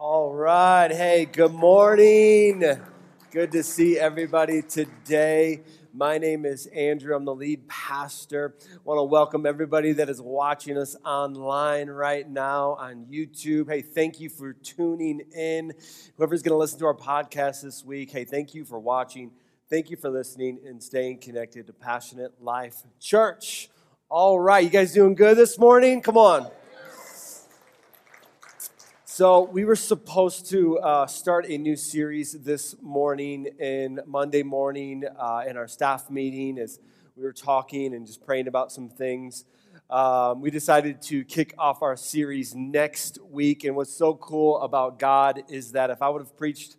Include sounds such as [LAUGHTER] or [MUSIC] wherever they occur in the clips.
All right. Hey, good morning. Good to see everybody today. My name is Andrew. I'm the lead pastor. I want to welcome everybody that is watching us online right now on YouTube. Hey, thank you for tuning in. Whoever's going to listen to our podcast this week, hey, thank you for watching. Thank you for listening and staying connected to Passionate Life Church. All right, you guys doing good this morning? Come on. So, we were supposed to uh, start a new series this morning in Monday morning uh, in our staff meeting as we were talking and just praying about some things. Um, we decided to kick off our series next week. And what's so cool about God is that if I would have preached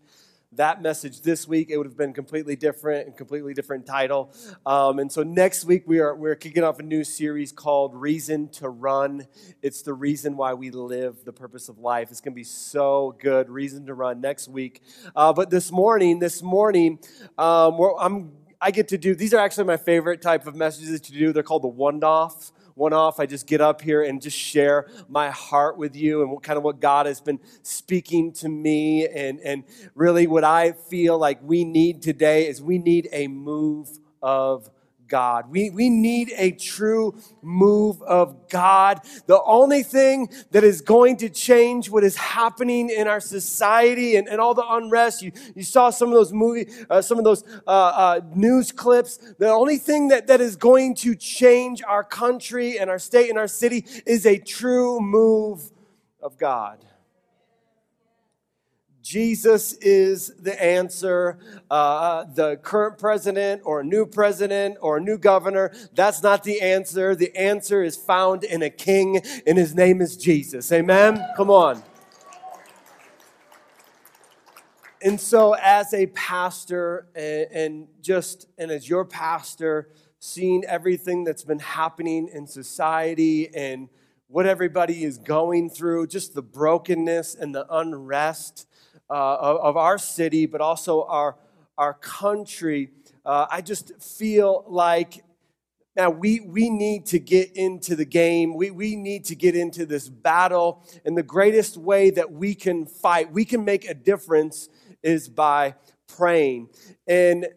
that message this week, it would have been completely different and completely different title. Um, and so next week we are we're kicking off a new series called "Reason to Run." It's the reason why we live, the purpose of life. It's going to be so good. Reason to run next week. Uh, but this morning, this morning, um, I'm I get to do. These are actually my favorite type of messages to do. They're called the one-off one off. I just get up here and just share my heart with you and what kind of what God has been speaking to me. And, and really, what I feel like we need today is we need a move of God. We, we need a true move of God. The only thing that is going to change what is happening in our society and, and all the unrest, you, you saw some of those movie, uh, some of those uh, uh, news clips. The only thing that, that is going to change our country and our state and our city is a true move of God. Jesus is the answer. Uh, the current president or a new president or a new governor, that's not the answer. The answer is found in a king, and his name is Jesus. Amen? Come on. And so, as a pastor, and, and just, and as your pastor, seeing everything that's been happening in society and what everybody is going through, just the brokenness and the unrest uh, of, our city, but also our, our country, uh, I just feel like now we, we need to get into the game. We, we need to get into this battle. And the greatest way that we can fight, we can make a difference, is by praying. And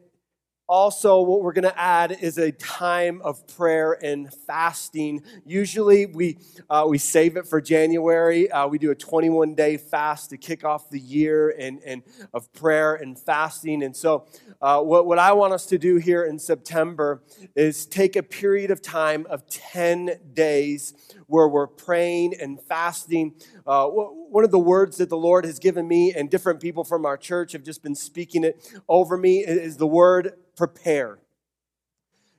also, what we're going to add is a time of prayer and fasting. Usually, we, uh, we save it for January. Uh, we do a 21 day fast to kick off the year and, and of prayer and fasting. And so, uh, what, what I want us to do here in September is take a period of time of 10 days where we're praying and fasting. Uh, one of the words that the Lord has given me, and different people from our church have just been speaking it over me, is the word prepare.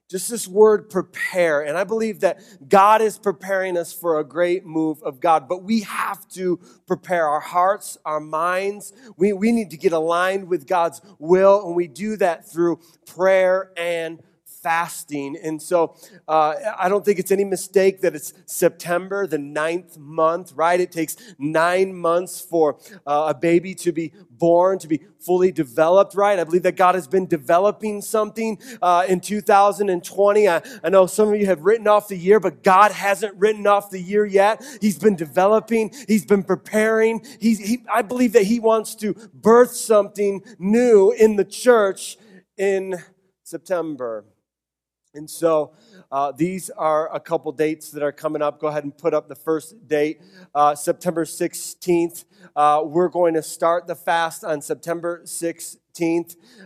Just this word prepare. And I believe that God is preparing us for a great move of God, but we have to prepare our hearts, our minds. We, we need to get aligned with God's will, and we do that through prayer and fasting. And so uh, I don't think it's any mistake that it's September, the ninth month, right? It takes nine months for uh, a baby to be born, to be fully developed, right? I believe that God has been developing something uh, in 2020. I, I know some of you have written off the year, but God hasn't written off the year yet. He's been developing, He's been preparing. He's, he, I believe that He wants to birth something new in the church in September. And so uh, these are a couple dates that are coming up. Go ahead and put up the first date, uh, September 16th. Uh, we're going to start the fast on September 16th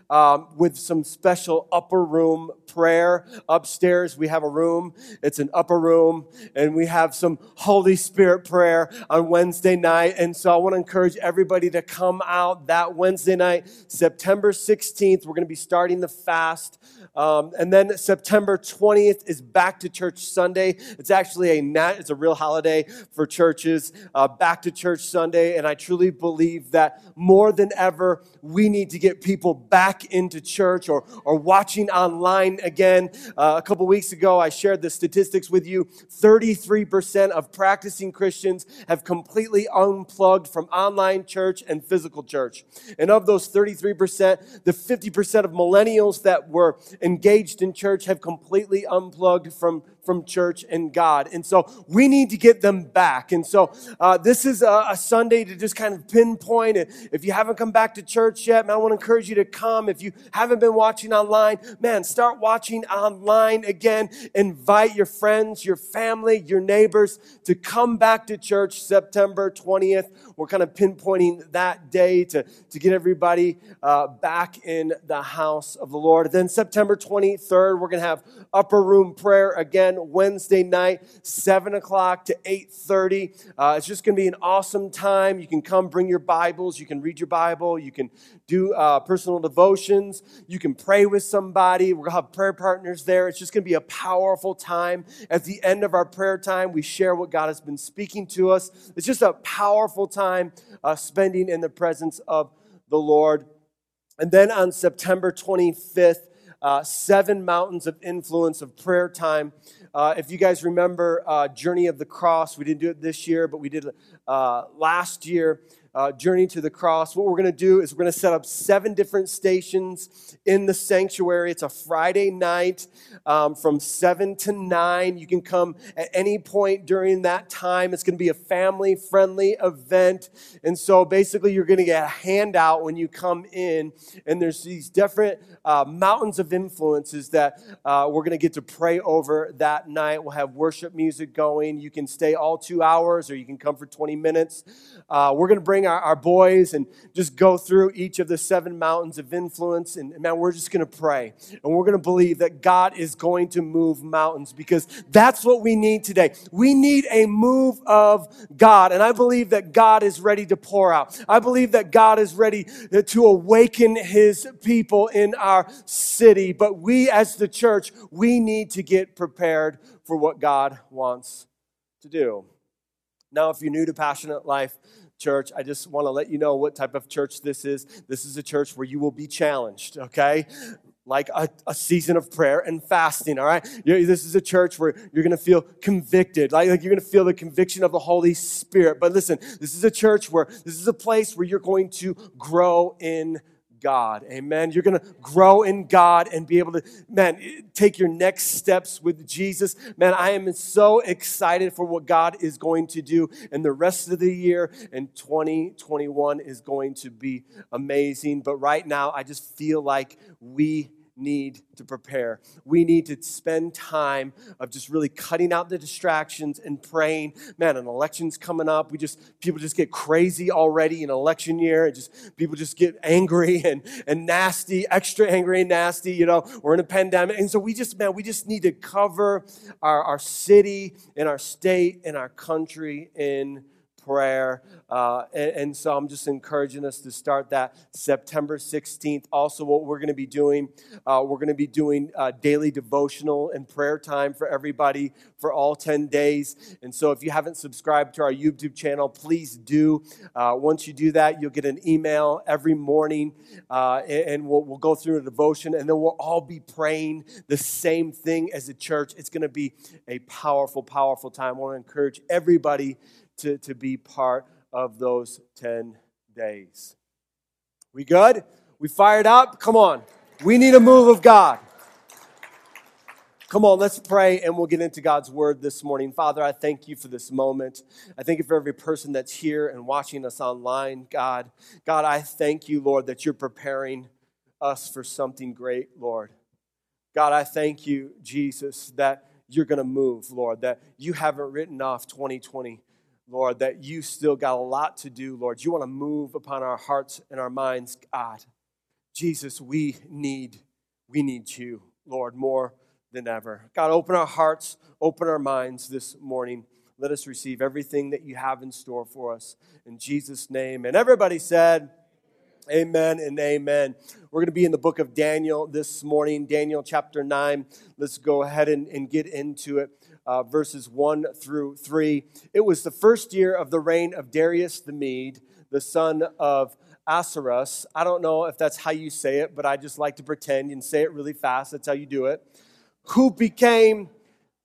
um, with some special upper room prayer. Upstairs, we have a room. It's an upper room, and we have some Holy Spirit prayer on Wednesday night. And so I want to encourage everybody to come out that Wednesday night, September 16th. We're going to be starting the fast. Um, and then September 20th is Back to Church Sunday. It's actually a nat- it's a real holiday for churches. Uh, back to Church Sunday, and I truly believe that more than ever, we need to get people back into church or or watching online again. Uh, a couple weeks ago, I shared the statistics with you. 33% of practicing Christians have completely unplugged from online church and physical church. And of those 33%, the 50% of millennials that were engaged in church have completely unplugged from from church and God. And so we need to get them back. And so uh, this is a, a, Sunday to just kind of pinpoint it. If you haven't come back to church yet, man, I want to encourage you to come. If you haven't been watching online, man, start watching online again. Invite your friends, your family, your neighbors to come back to church September 20th. We're kind of pinpointing that day to, to get everybody uh, back in the house of the Lord. Then September 23rd, we're going to have upper room prayer again Wednesday night, 7 o'clock to 8.30. Uh, it's just going to be an awesome time. You can come bring your Bibles. You can read your Bible. You can do uh, personal devotions. You can pray with somebody. We're going to have prayer partners there. It's just going to be a powerful time. At the end of our prayer time, we share what God has been speaking to us. It's just a powerful time uh, spending in the presence of the Lord. And then on September 25th, uh, seven mountains of influence of prayer time. Uh, if you guys remember uh, Journey of the Cross, we didn't do it this year, but we did uh, last year uh, journey to the cross. What we're going to do is we're going to set up seven different stations in the sanctuary. It's a Friday night um, from 7 to 9. You can come at any point during that time. It's going to be a family friendly event. And so basically, you're going to get a handout when you come in. And there's these different uh, mountains of influences that uh, we're going to get to pray over that night. We'll have worship music going. You can stay all two hours or you can come for 20 minutes. Uh, we're going to bring our, our boys and just go through each of the seven mountains of influence. And man, we're just going to pray. And we're going to believe that God is going to move mountains because that's what we need today. We need a move of God. And I believe that God is ready to pour out. I believe that God is ready to awaken his people in our city. But we as the church, we need to get prepared for what God wants to do. Now, if you're new to Passionate Life, church, I just want to let you know what type of church this is. This is a church where you will be challenged, okay? Like a, a season of prayer and fasting, all right? This is a church where you're gonna feel convicted, like, like you're gonna feel the conviction of the Holy Spirit. But listen, this is a church where this is a place where you're going to grow in God. Amen. You're going to grow in God and be able to, man, take your next steps with Jesus. Man, I am so excited for what God is going to do in the rest of the year. And 2021 is going to be amazing. But right now, I just feel like we need to prepare. We need to spend time of just really cutting out the distractions and praying. Man, an election's coming up. We just people just get crazy already in election year. It just people just get angry [LAUGHS] and, and nasty, extra angry and nasty. You know, we're in a pandemic. And so we just, man, we just need to cover our, our city and our state and our country in prayer. Uh, and, and, so I'm just encouraging us to start that September 16th. Also, what we're going to be doing, uh, we're going to be doing uh, daily devotional and prayer time for everybody for all 10 days. And so if you haven't subscribed to our YouTube channel, please do. Uh, once you do that, you'll get an email every morning uh, and, and we'll, we'll go through a devotion and then we'll all be praying the same thing as a church. It's going to be a powerful, powerful time. I want to encourage everybody to, to be part of those 10 days. We good? We fired up? Come on. We need a move of God. Come on, let's pray and we'll get into God's word this morning. Father, I thank you for this moment. I thank you for every person that's here and watching us online, God. God, I thank you, Lord, that you're preparing us for something great, Lord. God, I thank you, Jesus, that you're going to move, Lord, that you haven't written off 2020 Lord, that you still got a lot to do, Lord. You want to move upon our hearts and our minds, God. Jesus, we need, we need you, Lord, more than ever. God, open our hearts, open our minds this morning. Let us receive everything that you have in store for us. In Jesus' name. And everybody said, Amen and amen. We're going to be in the book of Daniel this morning, Daniel chapter 9. Let's go ahead and, and get into it uh, verses 1 through 3. It was the first year of the reign of Darius the Mede, the son of Ahasuerus. I don't know if that's how you say it, but I just like to pretend and say it really fast. That's how you do it. Who became,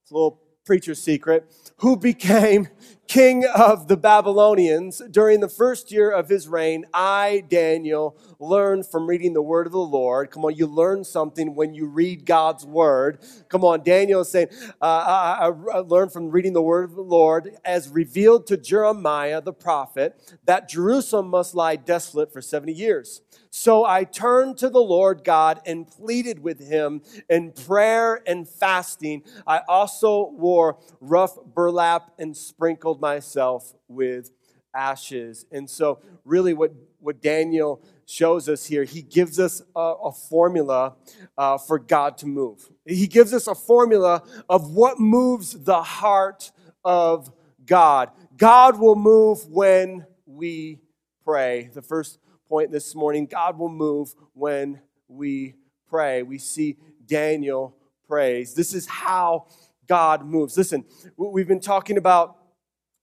it's a little preacher secret, who became king of the Babylonians, during the first year of his reign, I, Daniel, learned from reading the word of the Lord. Come on, you learn something when you read God's word. Come on, Daniel is saying, uh, I, I learned from reading the word of the Lord as revealed to Jeremiah the prophet that Jerusalem must lie desolate for 70 years. So I turned to the Lord God and pleaded with him in prayer and fasting. I also wore rough burlap and sprinkled myself with ashes. And so, really, what, what Daniel shows us here, he gives us a, a formula uh, for God to move. He gives us a formula of what moves the heart of God. God will move when we pray. The first point this morning God will move when we pray. We see Daniel prays. This is how God moves. Listen, we've been talking about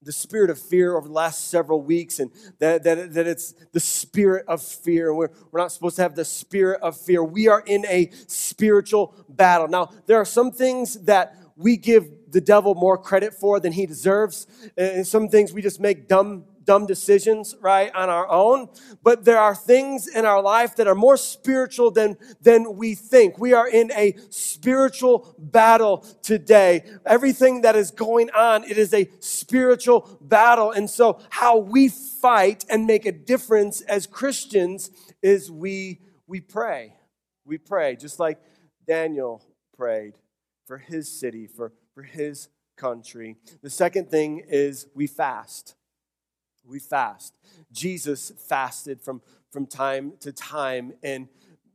the spirit of fear over the last several weeks and that, that, that it's the spirit of fear. We're, we're not supposed to have the spirit of fear. We are in a spiritual battle. Now, there are some things that we give the devil more credit for than he deserves, and some things we just make dumb dumb decisions, right, on our own. But there are things in our life that are more spiritual than, than we think. We are in a spiritual battle today. Everything that is going on, it is a spiritual battle. And so how we fight and make a difference as Christians is we, we pray. We pray, just like Daniel prayed for his city, for, for his country. The second thing is we fast we fast. Jesus fasted from, from time to time. And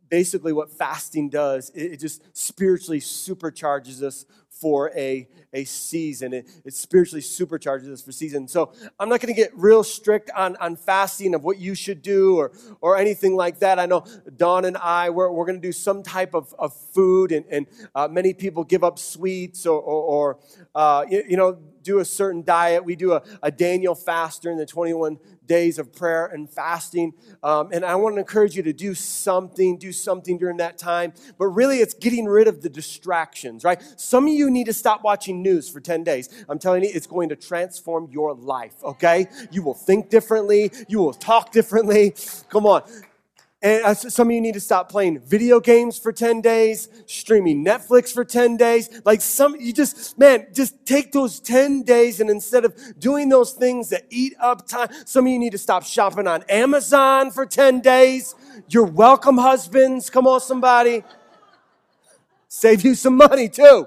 basically, what fasting does, it, it just spiritually supercharges us for a, a season. It, it spiritually supercharges us for season. So I'm not going to get real strict on, on fasting of what you should do or, or anything like that. I know Dawn and I, we're, we're going to do some type of, of food, and, and uh, many people give up sweets or, or, or uh, you, you know, do a certain diet. We do a, a Daniel fast during the 21 days of prayer and fasting. Um, and I want to encourage you to do something, do something during that time. But really, it's getting rid of the distractions, right? Some of you need to stop watching news for 10 days. I'm telling you, it's going to transform your life, okay? You will think differently, you will talk differently. Come on. And some of you need to stop playing video games for 10 days, streaming Netflix for 10 days. Like some, you just, man, just take those 10 days and instead of doing those things that eat up time, some of you need to stop shopping on Amazon for 10 days. You're welcome, husbands. Come on, somebody. Save you some money too.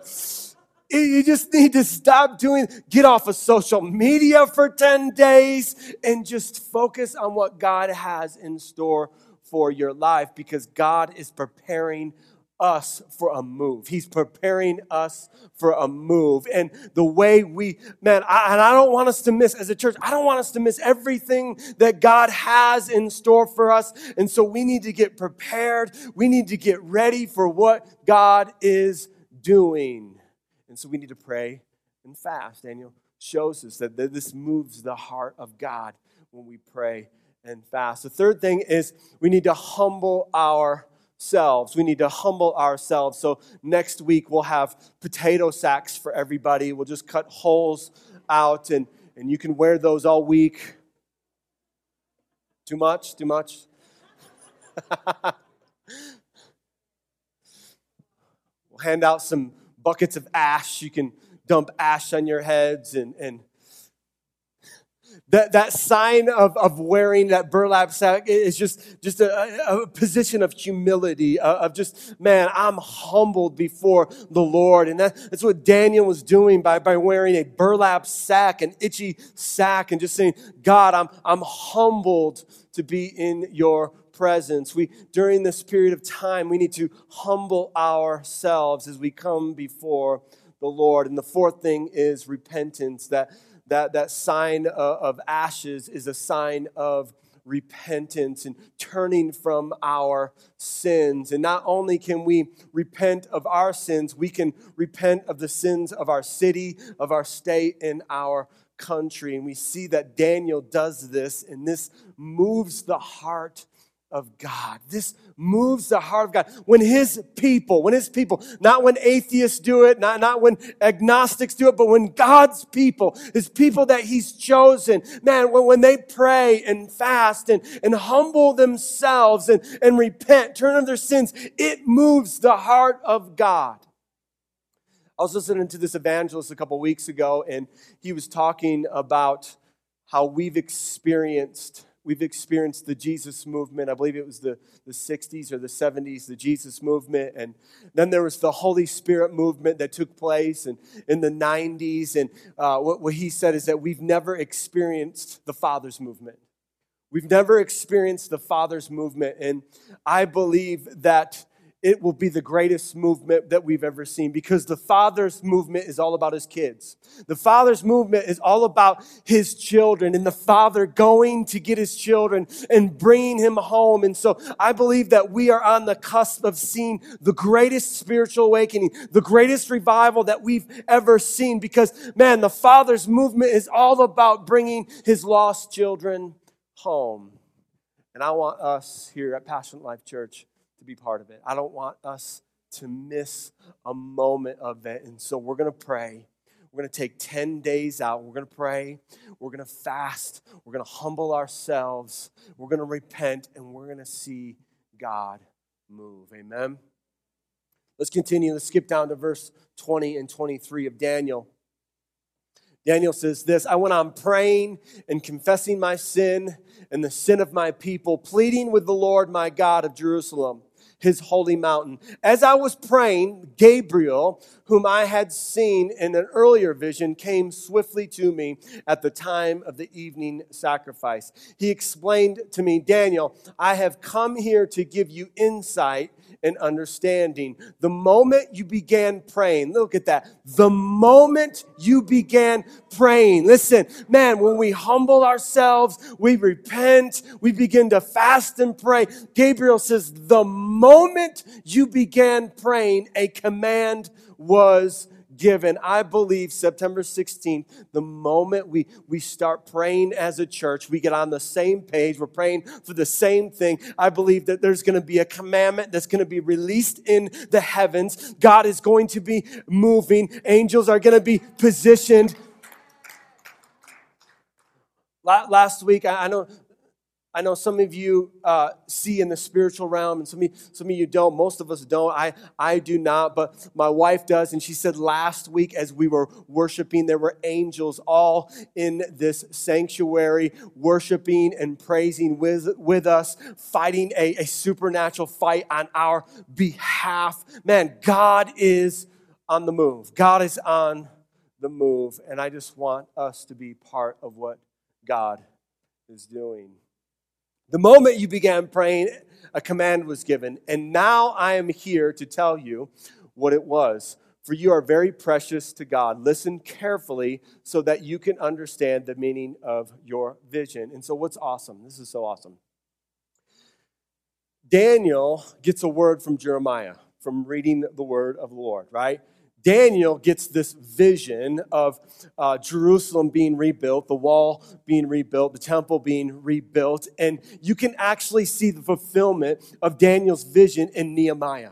You just need to stop doing, get off of social media for 10 days and just focus on what God has in store for your life because God is preparing us for a move. He's preparing us for a move. And the way we, man, I, and I don't want us to miss, as a church, I don't want us to miss everything that God has in store for us. And so we need to get prepared. We need to get ready for what God is doing. And so we need to pray and fast. Daniel shows us that this moves the heart of God when we pray and fast. The third thing is we need to humble ourselves. We need to humble ourselves. So next week we'll have potato sacks for everybody. We'll just cut holes out and, and you can wear those all week. Too much? Too much? [LAUGHS] we'll hand out some buckets of ash. You can dump ash on your heads and, and that, that sign of, of wearing that burlap sack is just, just a, a position of humility, uh, of just, man, I'm humbled before the Lord. And that, that's what Daniel was doing by, by wearing a burlap sack, an itchy sack, and just saying, God, I'm, I'm humbled to be in your presence. We, during this period of time, we need to humble ourselves as we come before the Lord. And the fourth thing is repentance, that that, that sign uh, of ashes is a sign of repentance and turning from our sins. And not only can we repent of our sins, we can repent of the sins of our city, of our state, and our country. And we see that Daniel does this, and this moves the heart of God. This moves the heart of God. When his people, when his people, not when atheists do it, not, not when agnostics do it, but when God's people, his people that he's chosen, man, when, when they pray and fast and, and humble themselves and, and repent, turn of their sins, it moves the heart of God. I was listening to this evangelist a couple weeks ago, and he was talking about how we've experienced We've experienced the Jesus movement. I believe it was the, the 60s or the 70s, the Jesus movement. And then there was the Holy Spirit movement that took place in, in the 90s. And uh, what, what he said is that we've never experienced the Father's movement. We've never experienced the Father's movement. And I believe that it will be the greatest movement that we've ever seen because the Father's movement is all about his kids. The Father's movement is all about his children and the Father going to get his children and bringing him home. And so I believe that we are on the cusp of seeing the greatest spiritual awakening, the greatest revival that we've ever seen because, man, the Father's movement is all about bringing his lost children home. And I want us here at Passion Life Church to be part of it. I don't want us to miss a moment of it. And so we're going to pray. We're going to take 10 days out. We're going to pray. We're going to fast. We're going to humble ourselves. We're going to repent and we're going to see God move. Amen. Let's continue. Let's skip down to verse 20 and 23 of Daniel. Daniel says this I went on praying and confessing my sin and the sin of my people, pleading with the Lord my God of Jerusalem his holy mountain. As I was praying, Gabriel, whom I had seen in an earlier vision, came swiftly to me at the time of the evening sacrifice. He explained to me, Daniel, I have come here to give you insight and understanding. The moment you began praying, look at that. The moment you began praying, listen, man, when we humble ourselves, we repent, we begin to fast and pray. Gabriel says, the moment you began praying, a command was given. I believe September 16th, the moment we, we start praying as a church, we get on the same page, we're praying for the same thing. I believe that there's going to be a commandment that's going to be released in the heavens. God is going to be moving, angels are going to be positioned. Last week, I know I know some of you uh, see in the spiritual realm, and some of, you, some of you don't. Most of us don't. I, I do not, but my wife does. And she said last week, as we were worshiping, there were angels all in this sanctuary, worshiping and praising with, with us, fighting a, a supernatural fight on our behalf. Man, God is on the move. God is on the move. And I just want us to be part of what God is doing. The moment you began praying, a command was given, and now I am here to tell you what it was. For you are very precious to God. Listen carefully so that you can understand the meaning of your vision. And so, what's awesome? This is so awesome. Daniel gets a word from Jeremiah from reading the word of the Lord, right? Daniel gets this vision of uh, Jerusalem being rebuilt, the wall being rebuilt, the temple being rebuilt, and you can actually see the fulfillment of Daniel's vision in Nehemiah.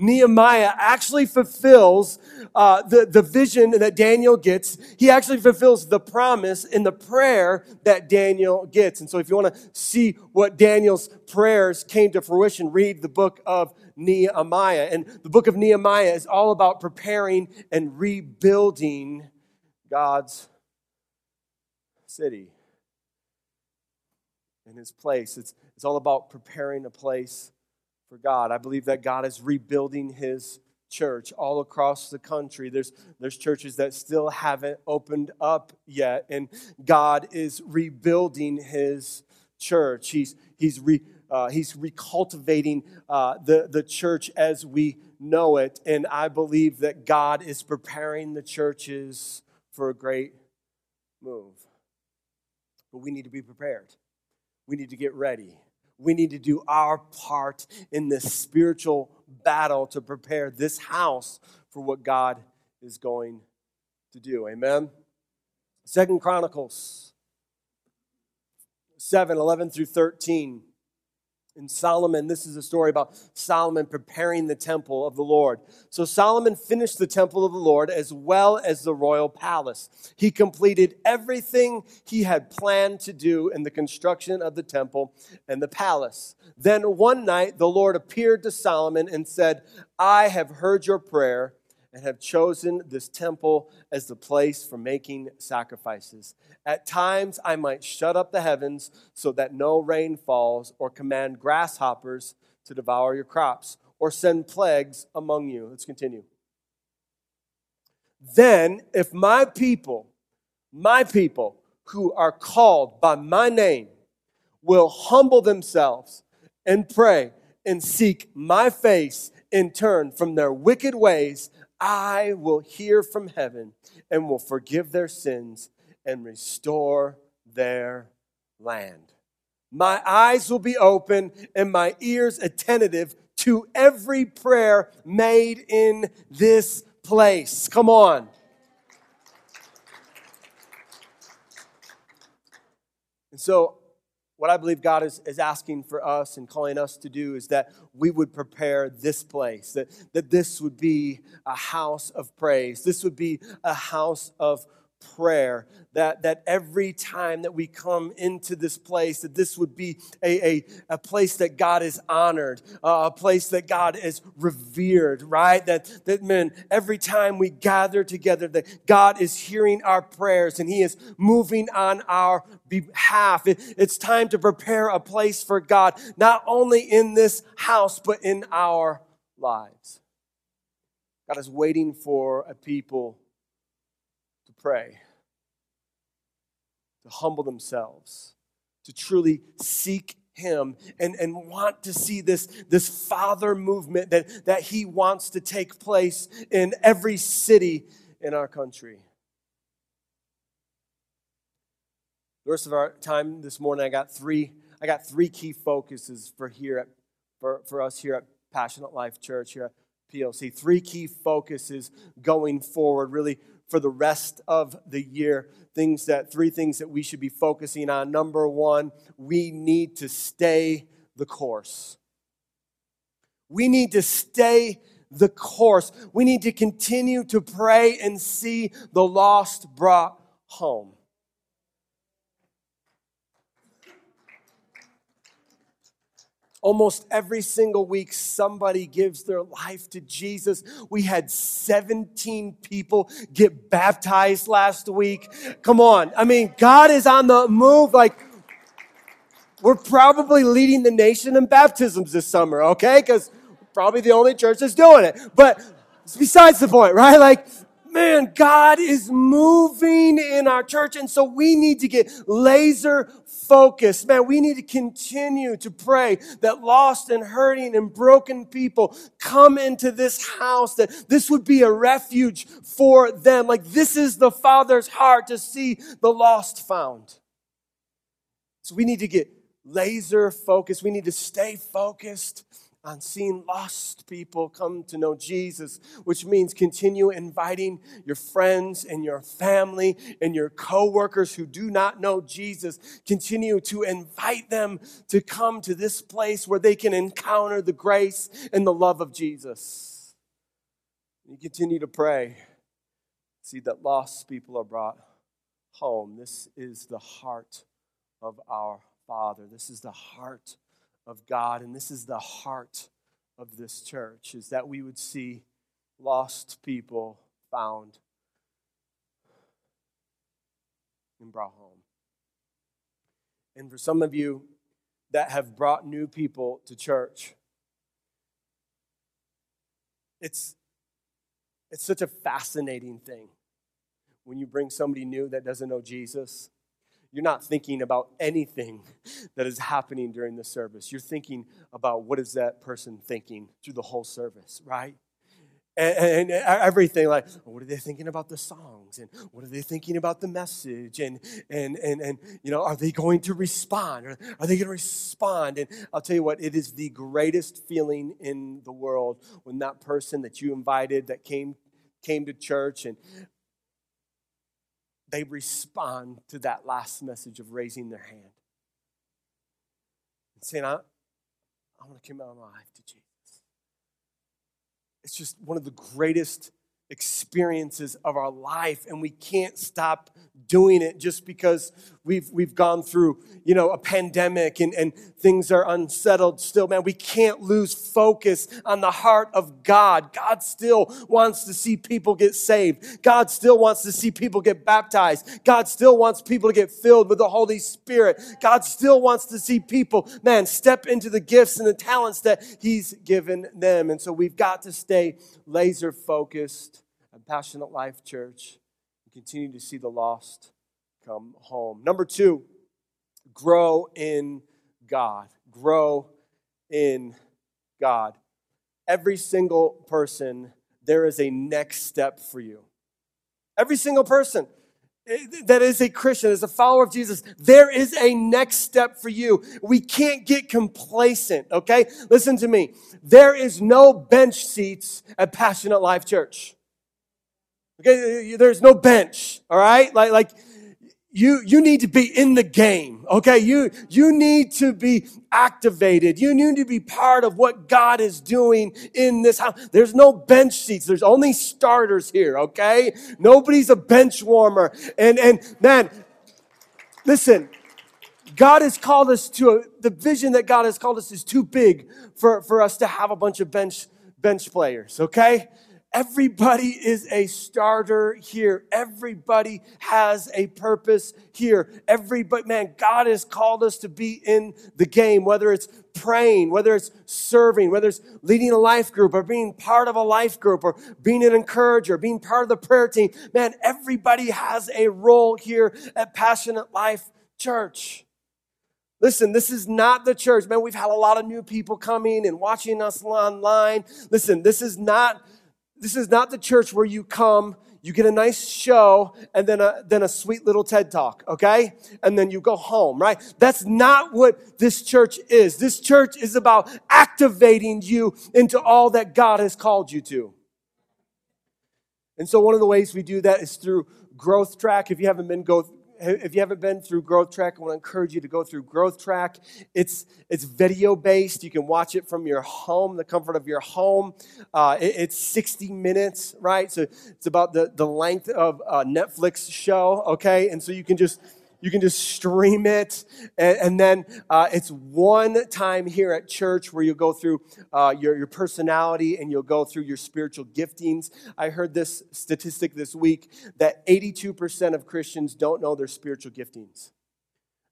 Nehemiah actually fulfills uh, the, the vision that Daniel gets. He actually fulfills the promise in the prayer that Daniel gets. And so, if you want to see what Daniel's prayers came to fruition, read the book of Nehemiah. And the book of Nehemiah is all about preparing and rebuilding God's city and his place. It's, it's all about preparing a place for God. I believe that God is rebuilding his church all across the country. There's, there's churches that still haven't opened up yet, and God is rebuilding his church. He's, he's, re, uh, he's recultivating uh, the, the church as we know it, and I believe that God is preparing the churches for a great move. But we need to be prepared. We need to get ready we need to do our part in this spiritual battle to prepare this house for what God is going to do. Amen. Second Chronicles 7 11 through 13. And Solomon, this is a story about Solomon preparing the temple of the Lord. So Solomon finished the temple of the Lord as well as the royal palace. He completed everything he had planned to do in the construction of the temple and the palace. Then one night the Lord appeared to Solomon and said, I have heard your prayer and have chosen this temple as the place for making sacrifices. At times I might shut up the heavens so that no rain falls, or command grasshoppers to devour your crops, or send plagues among you. Let's continue. Then, if my people, my people who are called by my name, will humble themselves and pray and seek my face in turn from their wicked ways, I will hear from heaven and will forgive their sins and restore their land. My eyes will be open and my ears attentive to every prayer made in this place. Come on. And so what I believe God is, is asking for us and calling us to do is that we would prepare this place, that, that this would be a house of praise. This would be a house of prayer that, that every time that we come into this place that this would be a, a, a place that god is honored uh, a place that god is revered right? That, that man every time we gather together that god is hearing our prayers and he is moving on our behalf. It, it's time to prepare a place for god not only in this house but in our lives. God is waiting for a people pray, to humble themselves, to truly seek him and, and want to see this, this father movement that, that he wants to take place in every city in our country. The rest of our time this morning, I got three, I got three key focuses for here at, for, for us here at Passionate Life Church, here at PLC. Three key focuses going forward, really for the rest of the year. Things that, three things that we should be focusing on. Number one, we need to stay the course. We need to stay the course. We need to continue to pray and see the lost brought home. Almost every single week, somebody gives their life to Jesus. We had 17 people get baptized last week. Come on. I mean, God is on the move. Like, we're probably leading the nation in baptisms this summer, okay? Because probably the only church that's doing it. But besides the point, right? Like, man, God is moving in our church. And so we need to get laser focused. Man, we need to continue to pray that lost and hurting and broken people come into this house, that this would be a refuge for them. Like this is the Father's heart to see the lost found. So we need to get laser focused. We need to stay focused on seeing lost people come to know Jesus, which means continue inviting your friends and your family and your coworkers who do not know Jesus. Continue to invite them to come to this place where they can encounter the grace and the love of Jesus. You continue to pray. See that lost people are brought home. This is the heart of our Father. This is the heart of God, and this is the heart of this church, is that we would see lost people found and brought home. And for some of you that have brought new people to church, it's, it's such a fascinating thing when you bring somebody new that doesn't know Jesus you're not thinking about anything [LAUGHS] that is happening during the service. You're thinking about what is that person thinking through the whole service, right? And, and, everything like oh, what are they thinking about the songs and what are they thinking about the message and and and and you know are they going to respond or are they going to respond and i'll tell you what it is the greatest feeling in the world when that person that you invited that came came to church and they respond to that last message of raising their hand and saying, I, I want to commit my life to Jesus. It's just one of the greatest experiences of our life, and we can't stop doing it just because we've, we've gone through, you know, a pandemic and, and things are unsettled still. Man, we can't lose focus on the heart of God. God still wants to see people get saved. God still wants to see people get baptized. God still wants people to get filled with the Holy Spirit. God still wants to see people, man, step into the gifts and the talents that He's given them. And so we've got to stay laser focused at Passionate Life Church continue to see the lost come home. Number two, grow in God. Grow in God. Every single person, there is a next step for you. Every single person that is a Christian, as a follower of Jesus, there is a next step for you. We can't get complacent, okay? Listen to me. There is no bench seats at Passionate Life Church. Okay, there's no bench, all right? Like, like you, you need to be in the game, okay? You, you need to be activated. You need to be part of what God is doing in this house. There's no bench seats. There's only starters here, okay? Nobody's a bench warmer. And, and man, listen, God has called us to a, the vision that God has called us is too big for, for us to have a bunch of bench, bench players, okay? Everybody is a starter here. Everybody has a purpose here. Everybody, man, God has called us to be in the game, whether it's praying, whether it's serving, whether it's leading a life group or being part of a life group or being an encourager, being part of the prayer team. Man, everybody has a role here at Passionate Life Church. Listen, this is not the church. Man, we've had a lot of new people coming and watching us online. Listen, this is not this is not the church where you come, you get a nice show, and then a, then a sweet little TED talk, okay? And then you go home, right? That's not what this church is. This church is about activating you into all that God has called you to. And so one of the ways we do that is through Growth Track. If you haven't been go, if you haven't been through Growth Track, I want to encourage you to go through Growth Track. It's, it's video based. You can watch it from your home, the comfort of your home. Uh, it, it's 60 minutes, right? So it's about the, the length of a Netflix show, okay? And so you can just you can just stream it. And, and then uh, it's one time here at church where you'll go through uh, your, your personality and you'll go through your spiritual giftings. I heard this statistic this week that 82% of Christians don't know their spiritual giftings.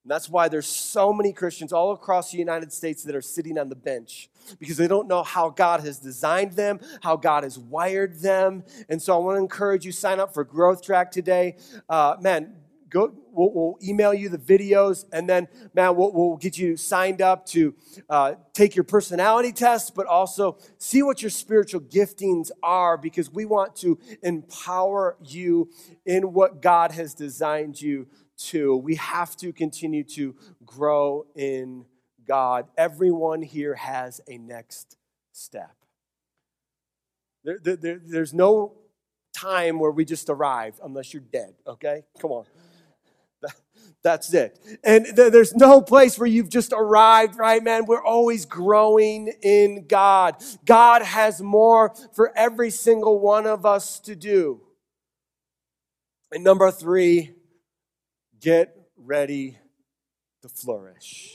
And that's why there's so many Christians all across the United States that are sitting on the bench because they don't know how God has designed them, how God has wired them. And so I want to encourage you sign up for Growth Track today. Uh, man, go, we'll, we'll, email you the videos, and then, man, we'll, we'll get you signed up to uh, take your personality test, but also see what your spiritual giftings are because we want to empower you in what God has designed you to. We have to continue to grow in God. Everyone here has a next step. There, there, there's no time where we just arrive unless you're dead, okay? Come on. That's it. And th- there's no place where you've just arrived, right, man? We're always growing in God. God has more for every single one of us to do. And number three, get ready to flourish.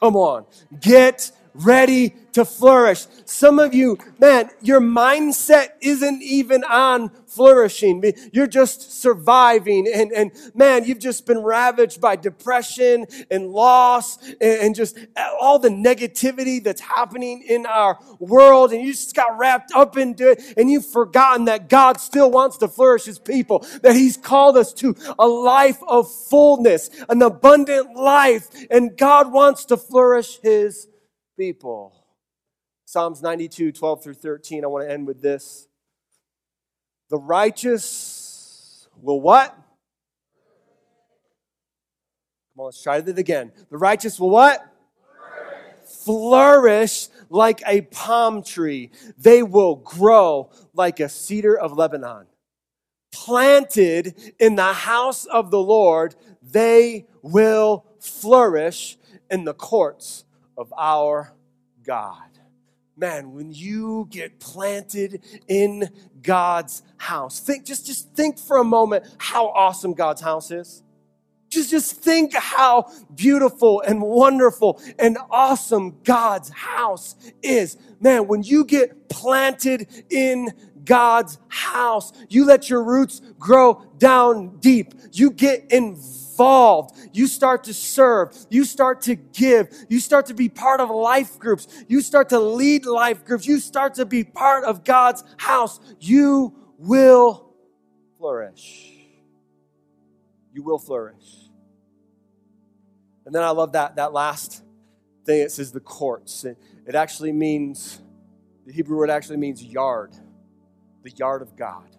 Come on, get ready to flourish. Some of you, man, your mindset isn't even on flourishing. You're just surviving. And, and man, you've just been ravaged by depression and loss and, and just all the negativity that's happening in our world. And you just got wrapped up into it and you've forgotten that God still wants to flourish his people, that he's called us to a life of fullness, an abundant life. And God wants to flourish his people. Psalms 92, 12 through 13. I want to end with this. The righteous will what? Come on, let's try it again. The righteous will what? Flourish. Flourish like a palm tree. They will grow like a cedar of Lebanon. Planted in the house of the Lord, they will flourish in the courts of our God. Man, when you get planted in God's house, think just, just think for a moment how awesome God's house is. Just, just think how beautiful and wonderful and awesome God's house is. Man, when you get planted in God's house, you let your roots grow down deep. You get involved. You start to serve. You start to give. You start to be part of life groups. You start to lead life groups. You start to be part of God's house. You will flourish. You will flourish. And then I love that, that last thing. It says the courts. It, it actually means, the Hebrew word actually means yard, the yard of God.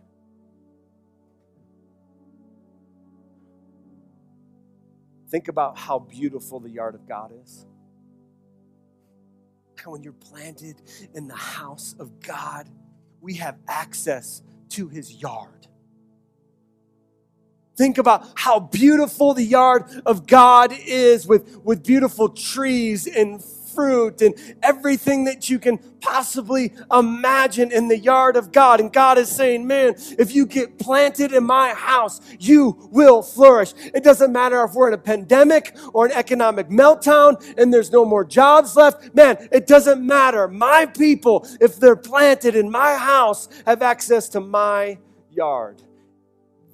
Think about how beautiful the yard of God is. And when you're planted in the house of God, we have access to his yard. Think about how beautiful the yard of God is with, with beautiful trees and fruit and everything that you can possibly imagine in the yard of God. And God is saying, man, if you get planted in my house, you will flourish. It doesn't matter if we're in a pandemic or an economic meltdown and there's no more jobs left. Man, it doesn't matter. My people, if they're planted in my house, have access to my yard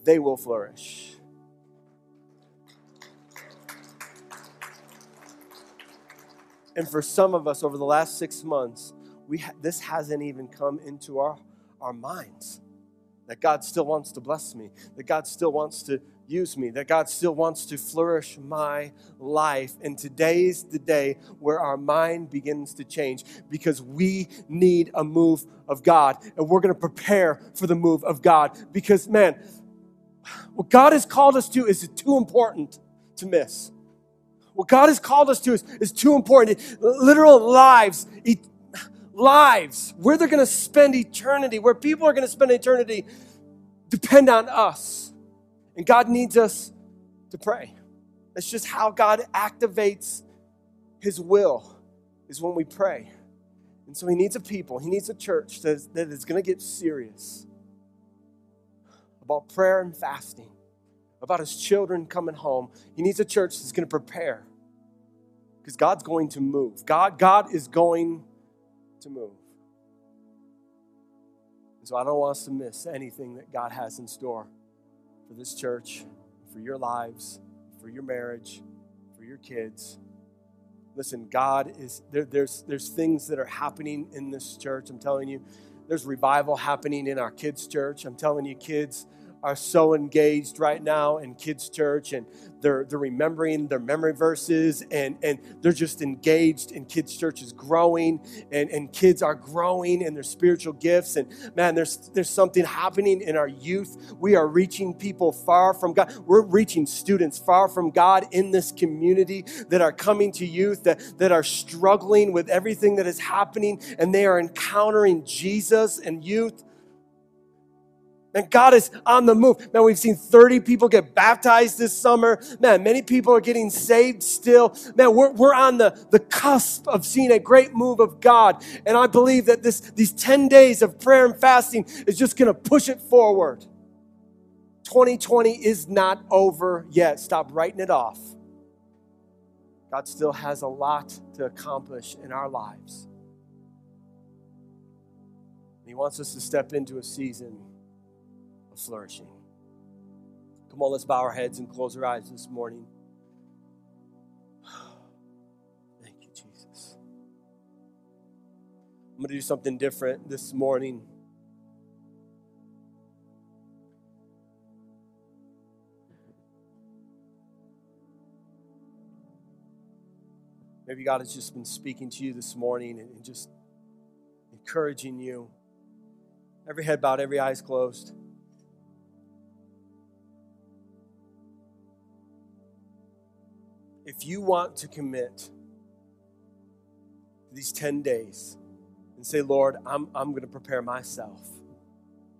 they will flourish. And for some of us over the last six months, we ha- this hasn't even come into our, our minds that God still wants to bless me, that God still wants to use me, that God still wants to flourish my life. And today's the day where our mind begins to change because we need a move of God and we're going to prepare for the move of God because, man, what God has called us to is too important to miss. What God has called us to is, is too important. Literal lives, e- lives, where they're going to spend eternity, where people are going to spend eternity, depend on us. And God needs us to pray. That's just how God activates His will, is when we pray. And so He needs a people, He needs a church that is, that is going to get serious about prayer and fasting, about his children coming home. He needs a church that's going to prepare because God's going to move. God, God is going to move. And so I don't want us to miss anything that God has in store for this church, for your lives, for your marriage, for your kids. Listen, God is there, there's there's things that are happening in this church. I'm telling you, there's revival happening in our kids' church. I'm telling you, kids are so engaged right now in kids' church and they're, they're remembering their memory verses and, and they're just engaged in kids' church is growing and, and kids are growing in their spiritual gifts. And man, there's, there's something happening in our youth. We are reaching people far from God. We're reaching students far from God in this community that are coming to youth, that, that are struggling with everything that is happening and they are encountering Jesus and youth. Man, God is on the move. Man, we've seen 30 people get baptized this summer. Man, many people are getting saved still. Man, we're, we're on the, the cusp of seeing a great move of God. And I believe that this, these 10 days of prayer and fasting is just going to push it forward. 2020 is not over yet. Stop writing it off. God still has a lot to accomplish in our lives. He wants us to step into a season of flourishing. Come on, let's bow our heads and close our eyes this morning. [SIGHS] Thank you, Jesus. I'm going to do something different this morning. Maybe God has just been speaking to you this morning and just encouraging you. Every head bowed, every eyes closed. If you want to commit these 10 days and say, Lord, I'm, I'm going to prepare myself,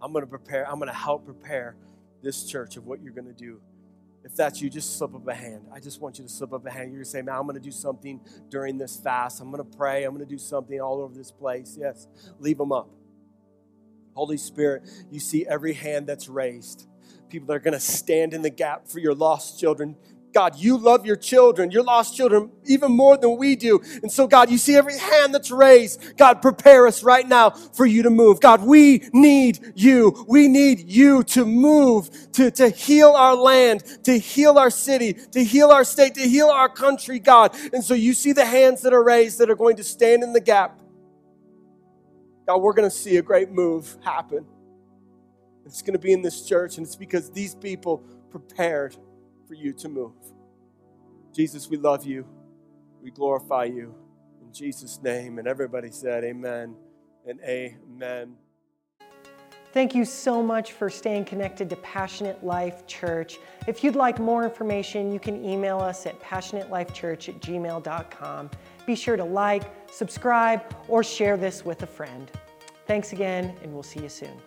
I'm going to prepare, I'm going to help prepare this church of what you're going to do. If that's you, just slip up a hand. I just want you to slip up a hand. You're going to say, man, I'm going to do something during this fast. I'm going to pray. I'm going to do something all over this place. Yes, leave them up. Holy Spirit, you see every hand that's raised. People that are going to stand in the gap for your lost children. God, you love your children, your lost children, even more than we do. And so, God, you see every hand that's raised. God, prepare us right now for you to move. God, we need you. We need you to move, to, to heal our land, to heal our city, to heal our state, to heal our country, God. And so you see the hands that are raised that are going to stand in the gap. God, we're going to see a great move happen. It's going to be in this church, and it's because these people prepared for you to move. Jesus, we love you. We glorify you. In Jesus' name. And everybody said, Amen and Amen. Thank you so much for staying connected to Passionate Life Church. If you'd like more information, you can email us at passionatelifechurch at gmail.com. Be sure to like, subscribe, or share this with a friend. Thanks again, and we'll see you soon.